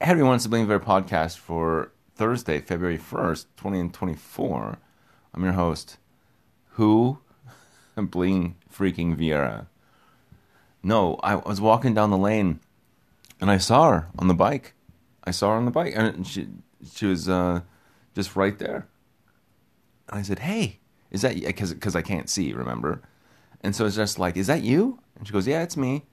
Hey everyone, it's the Bling Bear podcast for Thursday, February 1st, 2024. I'm your host, who? Bling freaking Viera. No, I was walking down the lane and I saw her on the bike. I saw her on the bike and she she was uh, just right there. And I said, "Hey, is that because because I can't see, remember?" And so it's just like, "Is that you?" And she goes, "Yeah, it's me."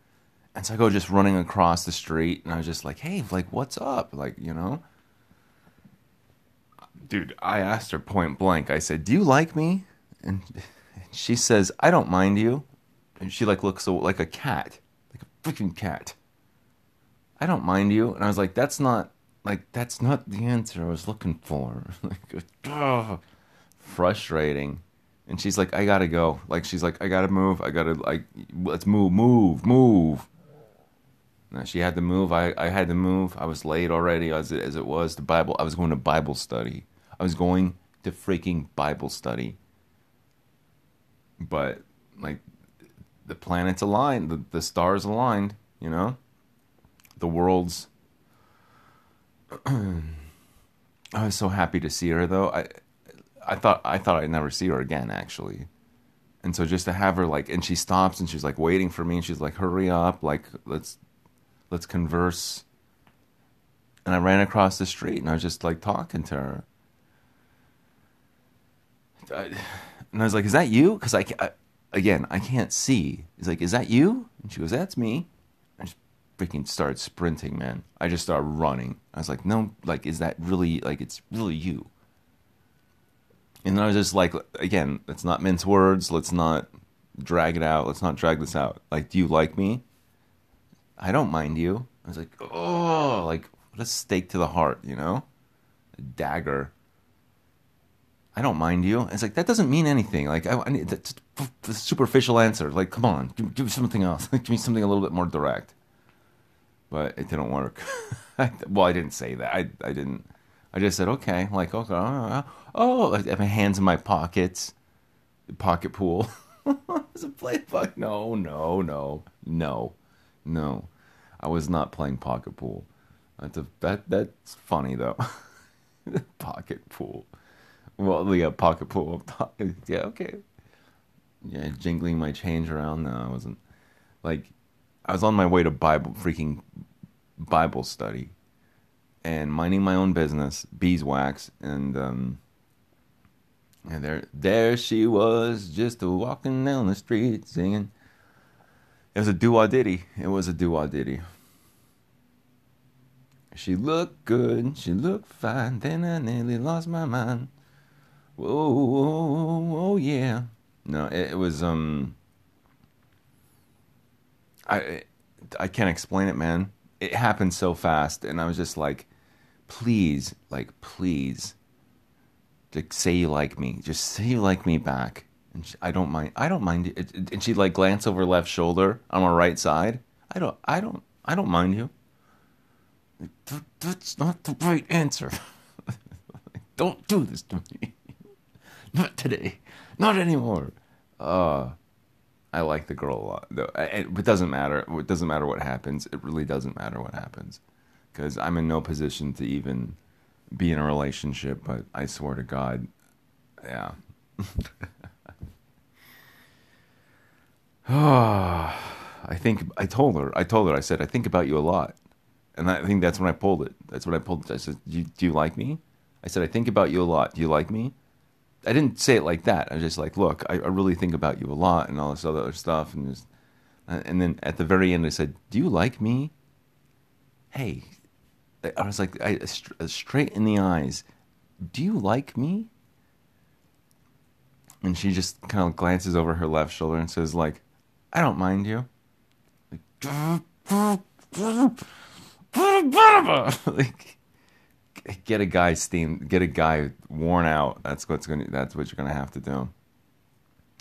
And so I go just running across the street, and I was just like, "Hey, like, what's up?" Like, you know, dude. I asked her point blank. I said, "Do you like me?" And she says, "I don't mind you." And she like looks like a cat, like a freaking cat. I don't mind you. And I was like, "That's not like that's not the answer I was looking for." like, frustrating. And she's like, "I gotta go." Like she's like, "I gotta move. I gotta like, let's move, move, move." She had to move. I, I had to move. I was late already as it, as it was. The Bible. I was going to Bible study. I was going to freaking Bible study. But like, the planets aligned. The the stars aligned. You know, the worlds. I was so happy to see her though. I I thought I thought I'd never see her again actually. And so just to have her like and she stops and she's like waiting for me and she's like hurry up like let's let's converse. And I ran across the street and I was just like talking to her. I, and I was like, "Is that you?" Because I, I, again, I can't see. He's like, "Is that you?" And she goes, "That's me." I just freaking started sprinting, man. I just started running. I was like, "No, like, is that really like it's really you?" And then I was just like, again, let's not mince words. Let's not drag it out. Let's not drag this out. Like, do you like me? I don't mind you. I was like, oh, like what a stake to the heart, you know, a dagger. I don't mind you. It's like that doesn't mean anything. Like I, I need that's a superficial answer. Like, come on, give, give me something else. give me something a little bit more direct. But it didn't work. well, I didn't say that. I I didn't. I just said okay. Like okay. Oh, oh I have my hands in my pockets. Pocket pool. Is a play fuck? No, no, no, no. No, I was not playing pocket pool. That's a, that that's funny though. pocket pool. Well, yeah, pocket pool. Yeah, okay. Yeah, jingling my change around. No, I wasn't. Like, I was on my way to Bible freaking Bible study, and minding my own business, beeswax, and um, and there there she was, just walking down the street singing. It was a doo diddy. It was a doo diddy. She looked good, she looked fine, then I nearly lost my mind. Whoa, whoa, whoa yeah. No, it, it, was um I I can't explain it, man. It happened so fast and I was just like please, like please to say you like me. Just say you like me back. And she, I don't mind. I don't mind. It, and she like glance over left shoulder on my right side. I don't. I don't. I don't mind you. That, that's not the right answer. don't do this to me. not today. Not anymore. Uh, I like the girl a lot. Though it doesn't matter. It doesn't matter what happens. It really doesn't matter what happens, because I'm in no position to even be in a relationship. But I swear to God, yeah. Ah, I think I told her. I told her. I said I think about you a lot, and I think that's when I pulled it. That's when I pulled it. I said, do you, "Do you like me?" I said, "I think about you a lot. Do you like me?" I didn't say it like that. I was just like, "Look, I, I really think about you a lot," and all this other stuff, and just, and then at the very end, I said, "Do you like me?" Hey, I was like, I, straight in the eyes. Do you like me? And she just kind of glances over her left shoulder and says, like, I don't mind you. Like, get a guy steam, get a guy worn out. That's what's gonna. That's what you're gonna have to do.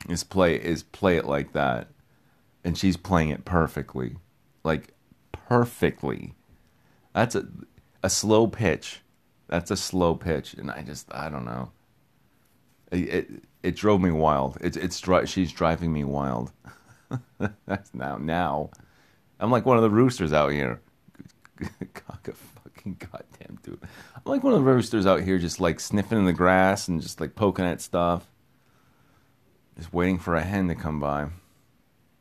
Is play is play it like that, and she's playing it perfectly, like perfectly. That's a a slow pitch. That's a slow pitch, and I just I don't know. It it, it drove me wild. It's it's she's driving me wild. That's now now. I'm like one of the roosters out here. cock a fucking goddamn dude. I'm like one of the roosters out here just like sniffing in the grass and just like poking at stuff. Just waiting for a hen to come by.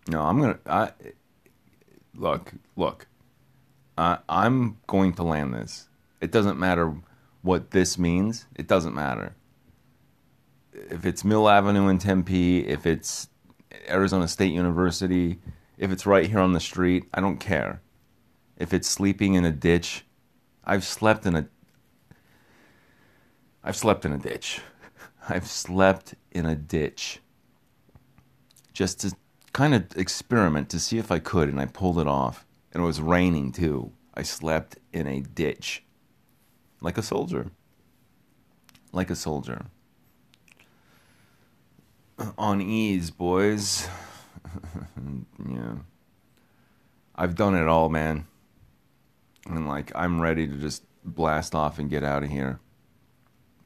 No, I'm gonna. I look, look. I I'm going to land this. It doesn't matter what this means. It doesn't matter. If it's Mill Avenue in Tempe, if it's Arizona State University, if it's right here on the street, I don't care. If it's sleeping in a ditch, I've slept in a I've slept in a ditch. I've slept in a ditch. Just to kind of experiment to see if I could and I pulled it off. And it was raining too. I slept in a ditch. Like a soldier. Like a soldier. On ease, boys. yeah. I've done it all, man. And like I'm ready to just blast off and get out of here.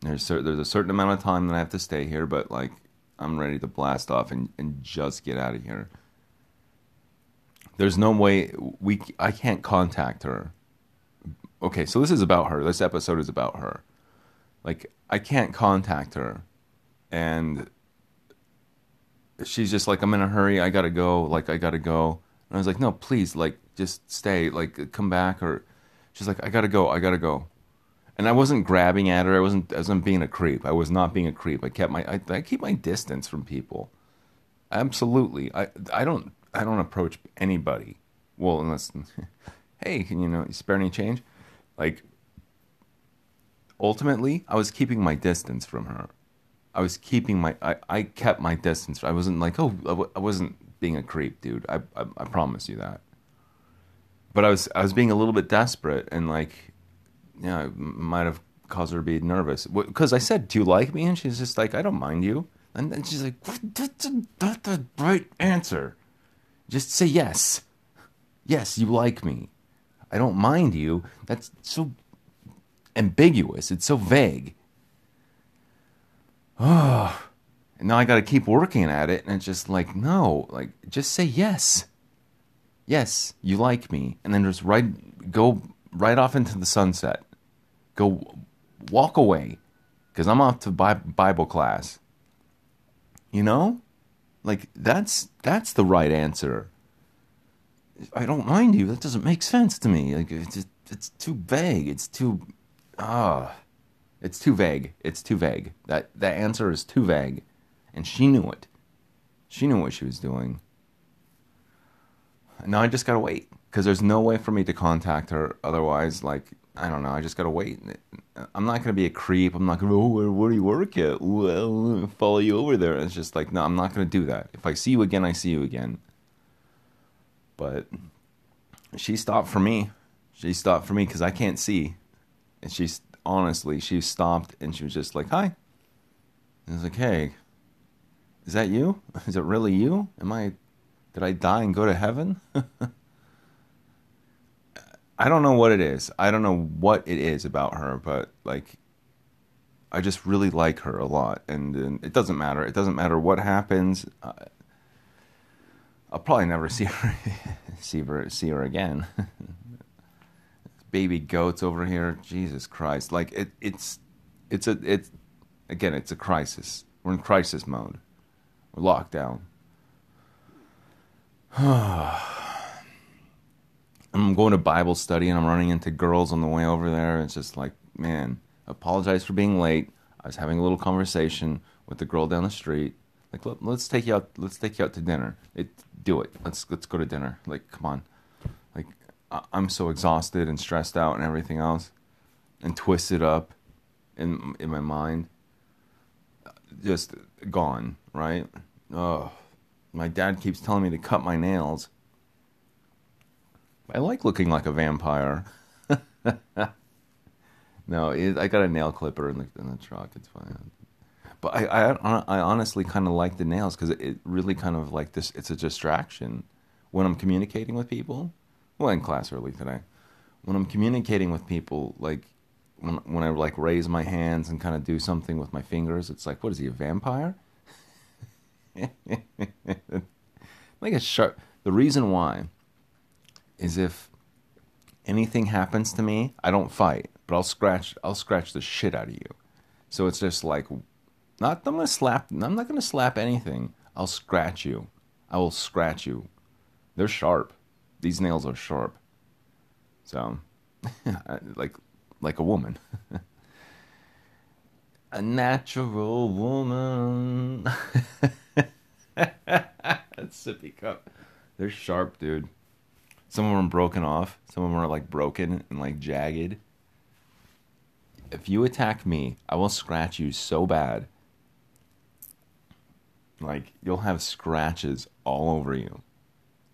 There's cer- there's a certain amount of time that I have to stay here, but like I'm ready to blast off and, and just get out of here. There's no way we I can't contact her. Okay, so this is about her. This episode is about her. Like I can't contact her, and she's just like, I'm in a hurry. I gotta go. Like I gotta go. And I was like, no, please, like just stay. Like come back. Or she's like, I gotta go. I gotta go and I wasn't grabbing at her. I wasn't. I wasn't being a creep. I was not being a creep. I kept my. I, I keep my distance from people. Absolutely. I. I don't. I don't approach anybody. Well, unless, hey, can you know spare any change? Like. Ultimately, I was keeping my distance from her. I was keeping my. I. I kept my distance. I wasn't like, oh, I w- I wasn't being a creep, dude. I, I. I promise you that. But I was. I was being a little bit desperate and like yeah, it might have caused her to be nervous. Because I said, "Do you like me?" And she's just like, "I don't mind you." And then she's like, "That's not the right answer. Just say yes. Yes, you like me. I don't mind you. That's so ambiguous. It's so vague." Oh, and now I got to keep working at it, and it's just like, no, like just say yes. Yes, you like me, and then just right go right off into the sunset go walk away because I'm off to Bible class. You know? Like that's that's the right answer. I don't mind you. That doesn't make sense to me. Like it's it's too vague. It's too ah, it's too vague. It's too vague. That that answer is too vague, and she knew it. She knew what she was doing. Now I just gotta wait because there's no way for me to contact her otherwise. Like I don't know. I just gotta wait. I'm not gonna be a creep. I'm not gonna. Oh, where, where do you work at? Well, follow you over there. It's just like no. I'm not gonna do that. If I see you again, I see you again. But she stopped for me. She stopped for me because I can't see, and she's honestly she stopped and she was just like hi. And I was like, hey, is that you? Is it really you? Am I? Did I die and go to heaven? I don't know what it is. I don't know what it is about her, but like, I just really like her a lot, and, and it doesn't matter. It doesn't matter what happens. Uh, I'll probably never see her, see her, see her again. Baby goats over here, Jesus Christ! Like it, it's, it's a, it's, again, it's a crisis. We're in crisis mode. We're locked down. I'm going to Bible study and I'm running into girls on the way over there. It's just like, man, apologize for being late. I was having a little conversation with the girl down the street. Like, let, us take you out. Let's take you out to dinner. It, do it. Let's let's go to dinner. Like, come on. Like, I'm so exhausted and stressed out and everything else, and twisted up in in my mind. Just gone. Right. Oh, my dad keeps telling me to cut my nails I like looking like a vampire. no, it, I got a nail clipper in the in the truck. It's fine. But I I, I honestly kind of like the nails because it, it really kind of like this. It's a distraction when I'm communicating with people. Well, in class early today, when I'm communicating with people, like when when I like raise my hands and kind of do something with my fingers, it's like, what is he, a vampire? like a sharp. The reason why is if anything happens to me, I don't fight, but I'll scratch I'll scratch the shit out of you. So it's just like not I'm gonna slap I'm not gonna slap anything. I'll scratch you. I will scratch you. They're sharp. These nails are sharp. So like like a woman. a natural woman. Sippy cup. They're sharp, dude. Some of them are broken off. Some of them are like broken and like jagged. If you attack me, I will scratch you so bad. Like you'll have scratches all over you.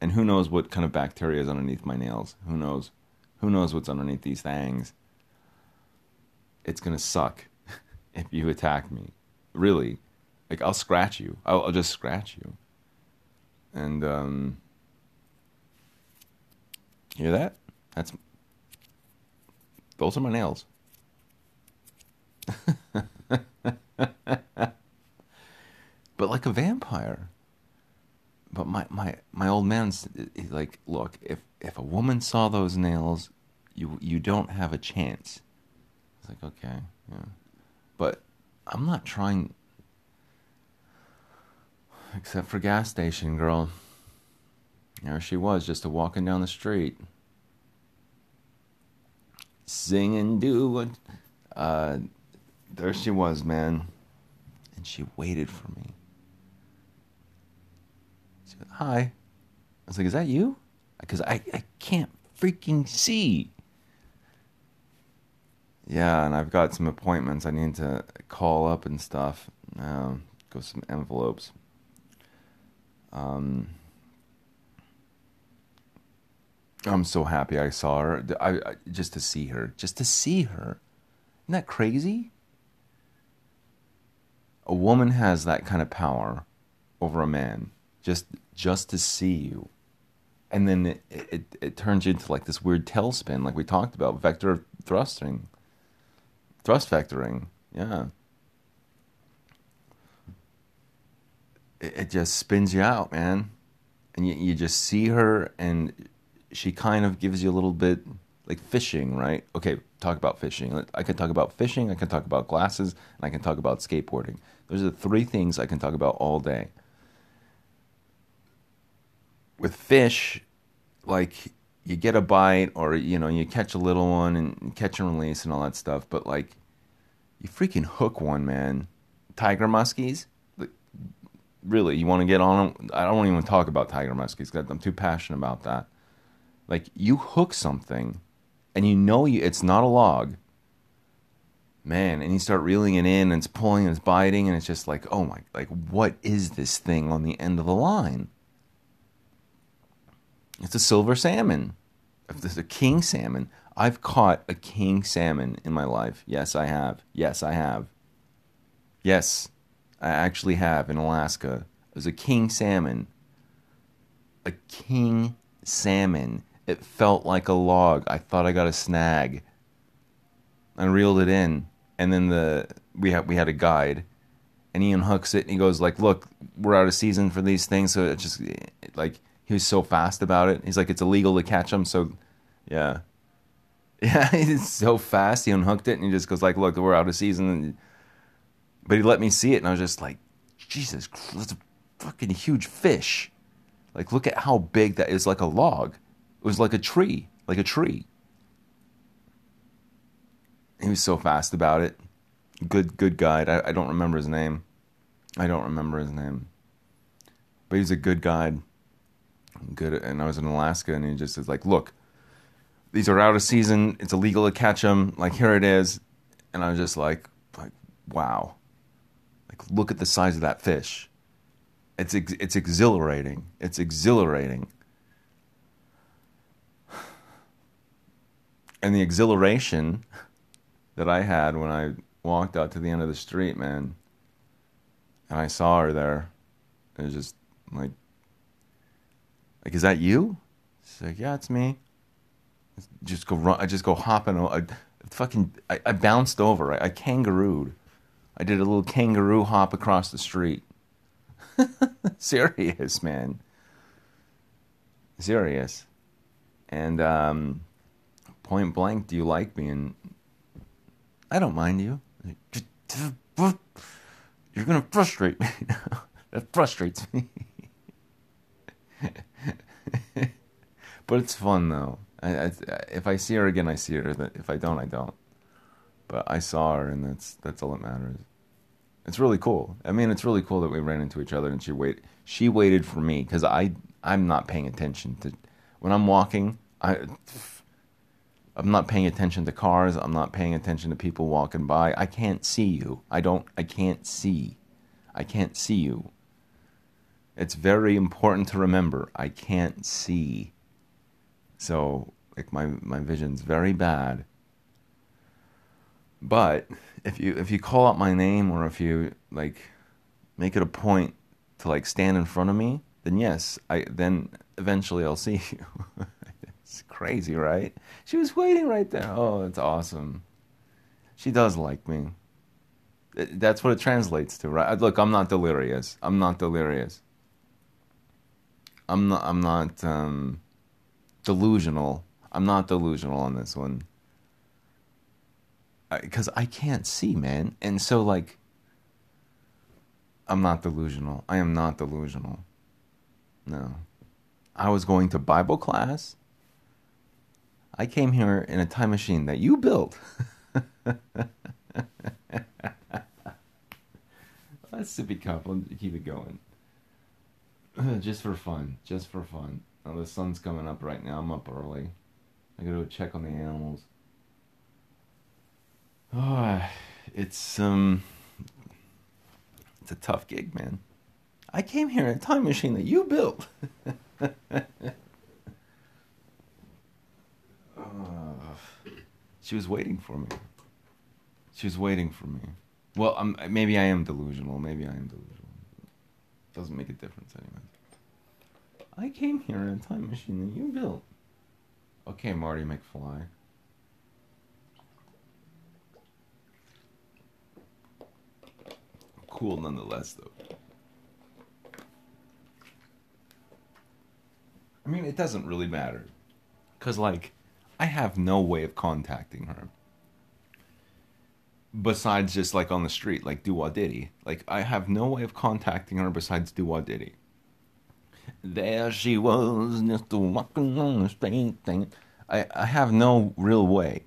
And who knows what kind of bacteria is underneath my nails? Who knows? Who knows what's underneath these things? It's gonna suck if you attack me. Really. Like I'll scratch you. I'll, I'll just scratch you. And um Hear that? That's those are my nails. but like a vampire. But my, my, my old man's like, look, if if a woman saw those nails, you you don't have a chance. It's like okay, yeah, but I'm not trying. Except for gas station girl. There she was, just a walking down the street, singing, doing. Uh, there she was, man, and she waited for me. She "Hi." I was like, "Is that you?" Because I I can't freaking see. Yeah, and I've got some appointments I need to call up and stuff. Um, go some envelopes. Um, I'm so happy I saw her. I, I, just to see her, just to see her. Isn't that crazy? A woman has that kind of power over a man, just just to see you, and then it, it, it turns into like this weird tailspin, like we talked about, vector thrusting, thrust vectoring. Yeah, it, it just spins you out, man, and you you just see her and she kind of gives you a little bit like fishing, right? Okay, talk about fishing. I can talk about fishing, I can talk about glasses, and I can talk about skateboarding. Those are the three things I can talk about all day. With fish, like you get a bite or you know, you catch a little one and catch and release and all that stuff, but like you freaking hook one, man. Tiger muskies, like, really, you want to get on them? I don't even talk about tiger muskies I'm too passionate about that like you hook something and you know you it's not a log. Man, and you start reeling it in and it's pulling and it's biting and it's just like, oh my like what is this thing on the end of the line? It's a silver salmon. If a king salmon, I've caught a king salmon in my life. Yes, I have. Yes, I have. Yes, I actually have in Alaska. It was a king salmon. A king salmon. It felt like a log. I thought I got a snag. I reeled it in, and then the we had we had a guide, and he unhooks it, and he goes like, "Look, we're out of season for these things, so it just like he was so fast about it. He's like, it's illegal to catch them, so yeah, yeah, he's so fast. He unhooked it, and he just goes like, "Look, we're out of season." But he let me see it, and I was just like, "Jesus, that's a fucking huge fish!" Like, look at how big that is, like a log. It was like a tree, like a tree. He was so fast about it. Good, good guide. I, I don't remember his name. I don't remember his name. But he's a good guide. Good. And I was in Alaska, and he just is like, "Look, these are out of season. It's illegal to catch them. Like here it is." And I was just like, "Like wow." Like look at the size of that fish. It's it's exhilarating. It's exhilarating. and the exhilaration that I had when I walked out to the end of the street, man, and I saw her there, it was just like, like, is that you? She's like, yeah, it's me. Just go run. I just go hopping. I fucking. I, I bounced over. I, I kangarooed. I did a little kangaroo hop across the street. Serious, man. Serious. And um, point blank, "Do you like me?" And I don't mind you. You're gonna frustrate me. that frustrates me. But it's fun though. I, I, if I see her again, I see her. If I don't, I don't. But I saw her, and that's that's all that matters. It's really cool. I mean, it's really cool that we ran into each other, and she wait. She waited for me because I I'm not paying attention to when I'm walking. I I'm not paying attention to cars. I'm not paying attention to people walking by. I can't see you. I don't. I can't see. I can't see you. It's very important to remember. I can't see. So like my my vision's very bad. But if you if you call out my name or if you like make it a point to like stand in front of me, then yes, I then eventually I'll see you. it's crazy, right? She was waiting right there. Oh, it's awesome. She does like me. That's what it translates to, right? Look, I'm not delirious. I'm not delirious. I'm not. I'm not um, delusional. I'm not delusional on this one because I can't see, man. And so, like, I'm not delusional. I am not delusional. No. I was going to Bible class. I came here in a time machine that you built. That's to be couple. Keep it going. Just for fun. Just for fun. Oh, the sun's coming up right now. I'm up early. I gotta go check on the animals. Oh, it's um, it's a tough gig, man. I came here in a time machine that you built. uh, she was waiting for me. She was waiting for me. Well, um, maybe I am delusional. Maybe I am delusional. Doesn't make a difference anyway. I came here in a time machine that you built. Okay, Marty McFly. cool nonetheless, though. I mean, it doesn't really matter. Because, like, I have no way of contacting her. Besides just, like, on the street, like Do Diddy. Like, I have no way of contacting her besides Do Diddy. There she was, just walking on the street thing. I, I have no real way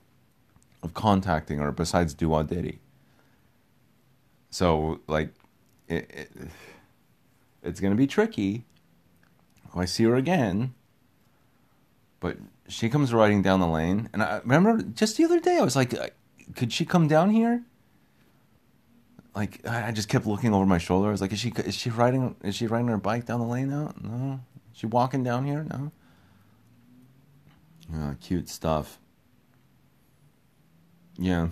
of contacting her besides Do Diddy. So like, it, it it's gonna be tricky. If I see her again, but she comes riding down the lane, and I remember just the other day I was like, uh, could she come down here? Like I just kept looking over my shoulder. I was like, is she is she riding is she riding her bike down the lane now? No. Is she walking down here? No. Oh, cute stuff. Yeah.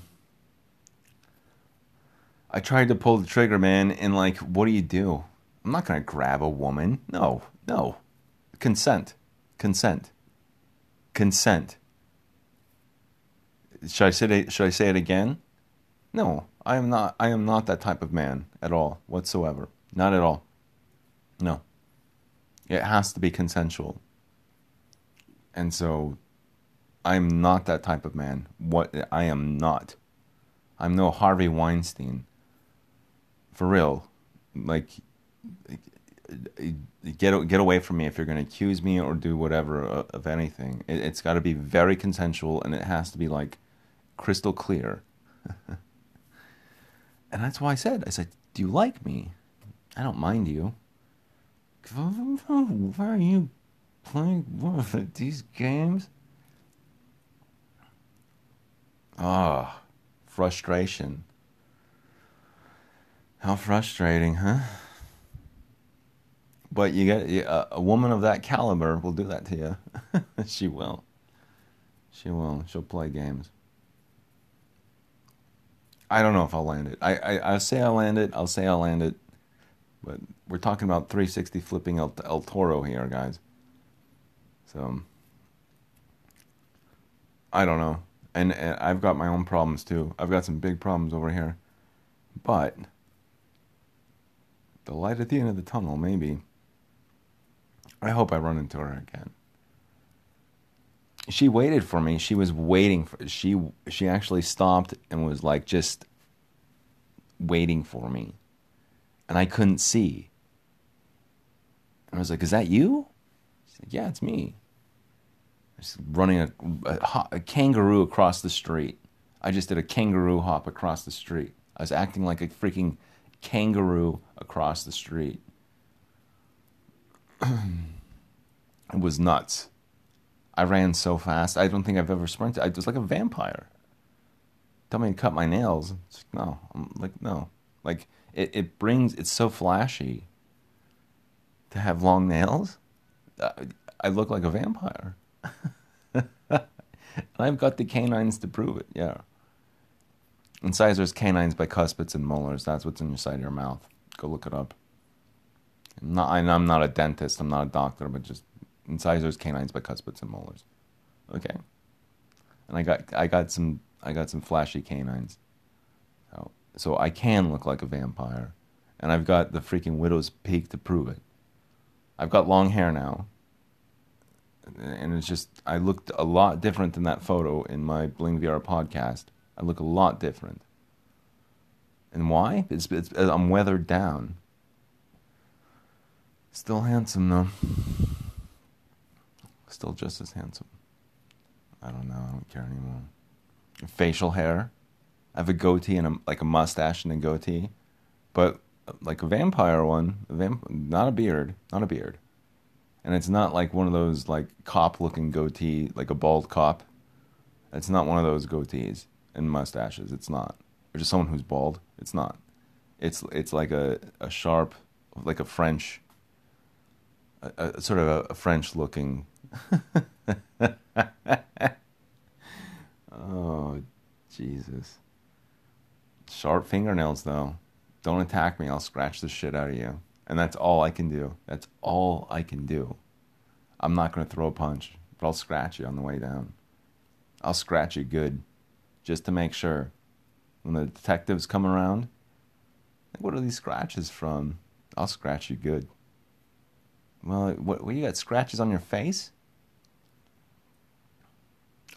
I tried to pull the trigger, man, and like, what do you do? I'm not gonna grab a woman. No, no. Consent. Consent. Consent. Should I say it, should I say it again? No, I am not I am not that type of man at all whatsoever. Not at all. No. It has to be consensual. And so I'm not that type of man. What I am not. I'm no Harvey Weinstein for real, like get get away from me if you're going to accuse me or do whatever uh, of anything. It, has got to be very consensual and it has to be like crystal clear. and that's why I said, I said, "Do you like me? I don't mind you." Why are you playing these games? Ah, oh, frustration. How frustrating, huh? But you get a, a woman of that caliber will do that to you. she will. She will. She'll play games. I don't know if I'll land it. I, I I'll say I'll land it. I'll say I'll land it. But we're talking about 360 flipping El, El Toro here, guys. So I don't know. And, and I've got my own problems too. I've got some big problems over here. But the light at the end of the tunnel, maybe. I hope I run into her again. She waited for me. She was waiting for she she actually stopped and was like just waiting for me. And I couldn't see. And I was like, "Is that you?" She's like, "Yeah, it's me." I was running a, a, a kangaroo across the street. I just did a kangaroo hop across the street. I was acting like a freaking kangaroo across the street. it was nuts. I ran so fast. I don't think I've ever sprinted. I was like a vampire. Tell me to cut my nails. It's Like, no, I'm like no. Like it, it brings. It's so flashy. To have long nails, uh, I look like a vampire. and I've got the canines to prove it. Yeah. Incisors, canines, bicuspids, and molars. That's what's in your side of your mouth. Go look it up. I'm not, I'm not a dentist. I'm not a doctor, but just incisors, canines, bicuspids, and molars. Okay. And I got I got some I got some flashy canines. So, so I can look like a vampire, and I've got the freaking widow's peak to prove it. I've got long hair now, and it's just I looked a lot different than that photo in my Bling Viera podcast. I look a lot different. And why? It's, it's I'm weathered down. Still handsome though. Still just as handsome. I don't know. I don't care anymore. Facial hair. I have a goatee and a, like a mustache and a goatee, but like a vampire one. A vamp- not a beard. Not a beard. And it's not like one of those like cop looking goatee, like a bald cop. It's not one of those goatees and mustaches. It's not. Or just someone who's bald. It's not. It's it's like a, a sharp, like a French, a, a sort of a, a French looking oh, Jesus. Sharp fingernails, though. Don't attack me. I'll scratch the shit out of you. And that's all I can do. That's all I can do. I'm not going to throw a punch, but I'll scratch you on the way down. I'll scratch you good, just to make sure. When the detectives come around, like, what are these scratches from? I'll scratch you good. Well, what, what you got scratches on your face?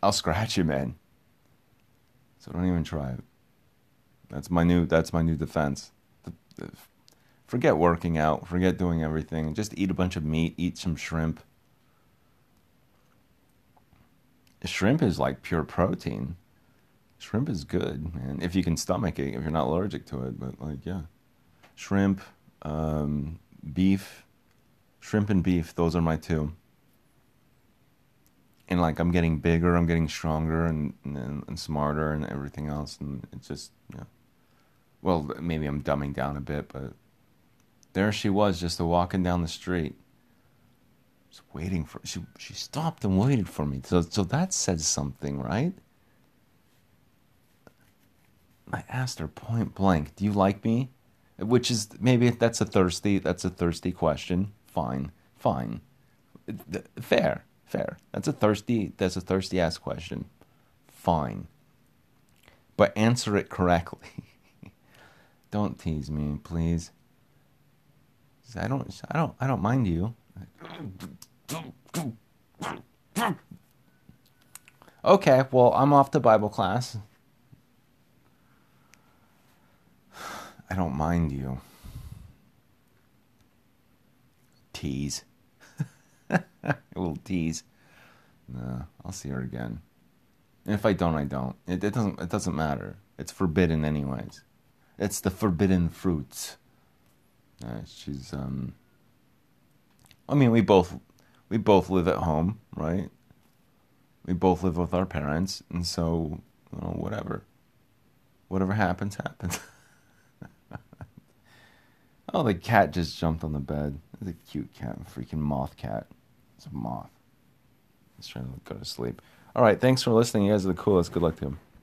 I'll scratch you, man. So don't even try it. That's my new. That's my new defense. Forget working out. Forget doing everything. Just eat a bunch of meat. Eat some shrimp. Shrimp is like pure protein. Shrimp is good, man. If you can stomach it, if you're not allergic to it. But like, yeah, shrimp, um, beef, shrimp and beef. Those are my two and like I'm getting bigger, I'm getting stronger and, and, and smarter and everything else, and it's just you know, well maybe I'm dumbing down a bit, but there she was just walking down the street, just waiting for she she stopped and waited for me. So so that says something, right? I asked her point blank, "Do you like me?" Which is maybe that's a thirsty that's a thirsty question. Fine, fine, fair Fair. That's a thirsty. That's a thirsty ass question. Fine. But answer it correctly. don't tease me, please. I don't. I don't. I don't mind you. Okay. Well, I'm off to Bible class. I don't mind you. Tease. a little tease. No, I'll see her again. And if I don't, I don't. It, it doesn't. It doesn't matter. It's forbidden, anyways. It's the forbidden fruits. Uh, she's. Um. I mean, we both we both live at home, right? We both live with our parents, and so you know, whatever, whatever happens, happens. oh, the cat just jumped on the bed. It's a cute cat, freaking moth cat. It's a moth. He's trying to go to sleep. All right, thanks for listening. You guys are the coolest. Good luck to him.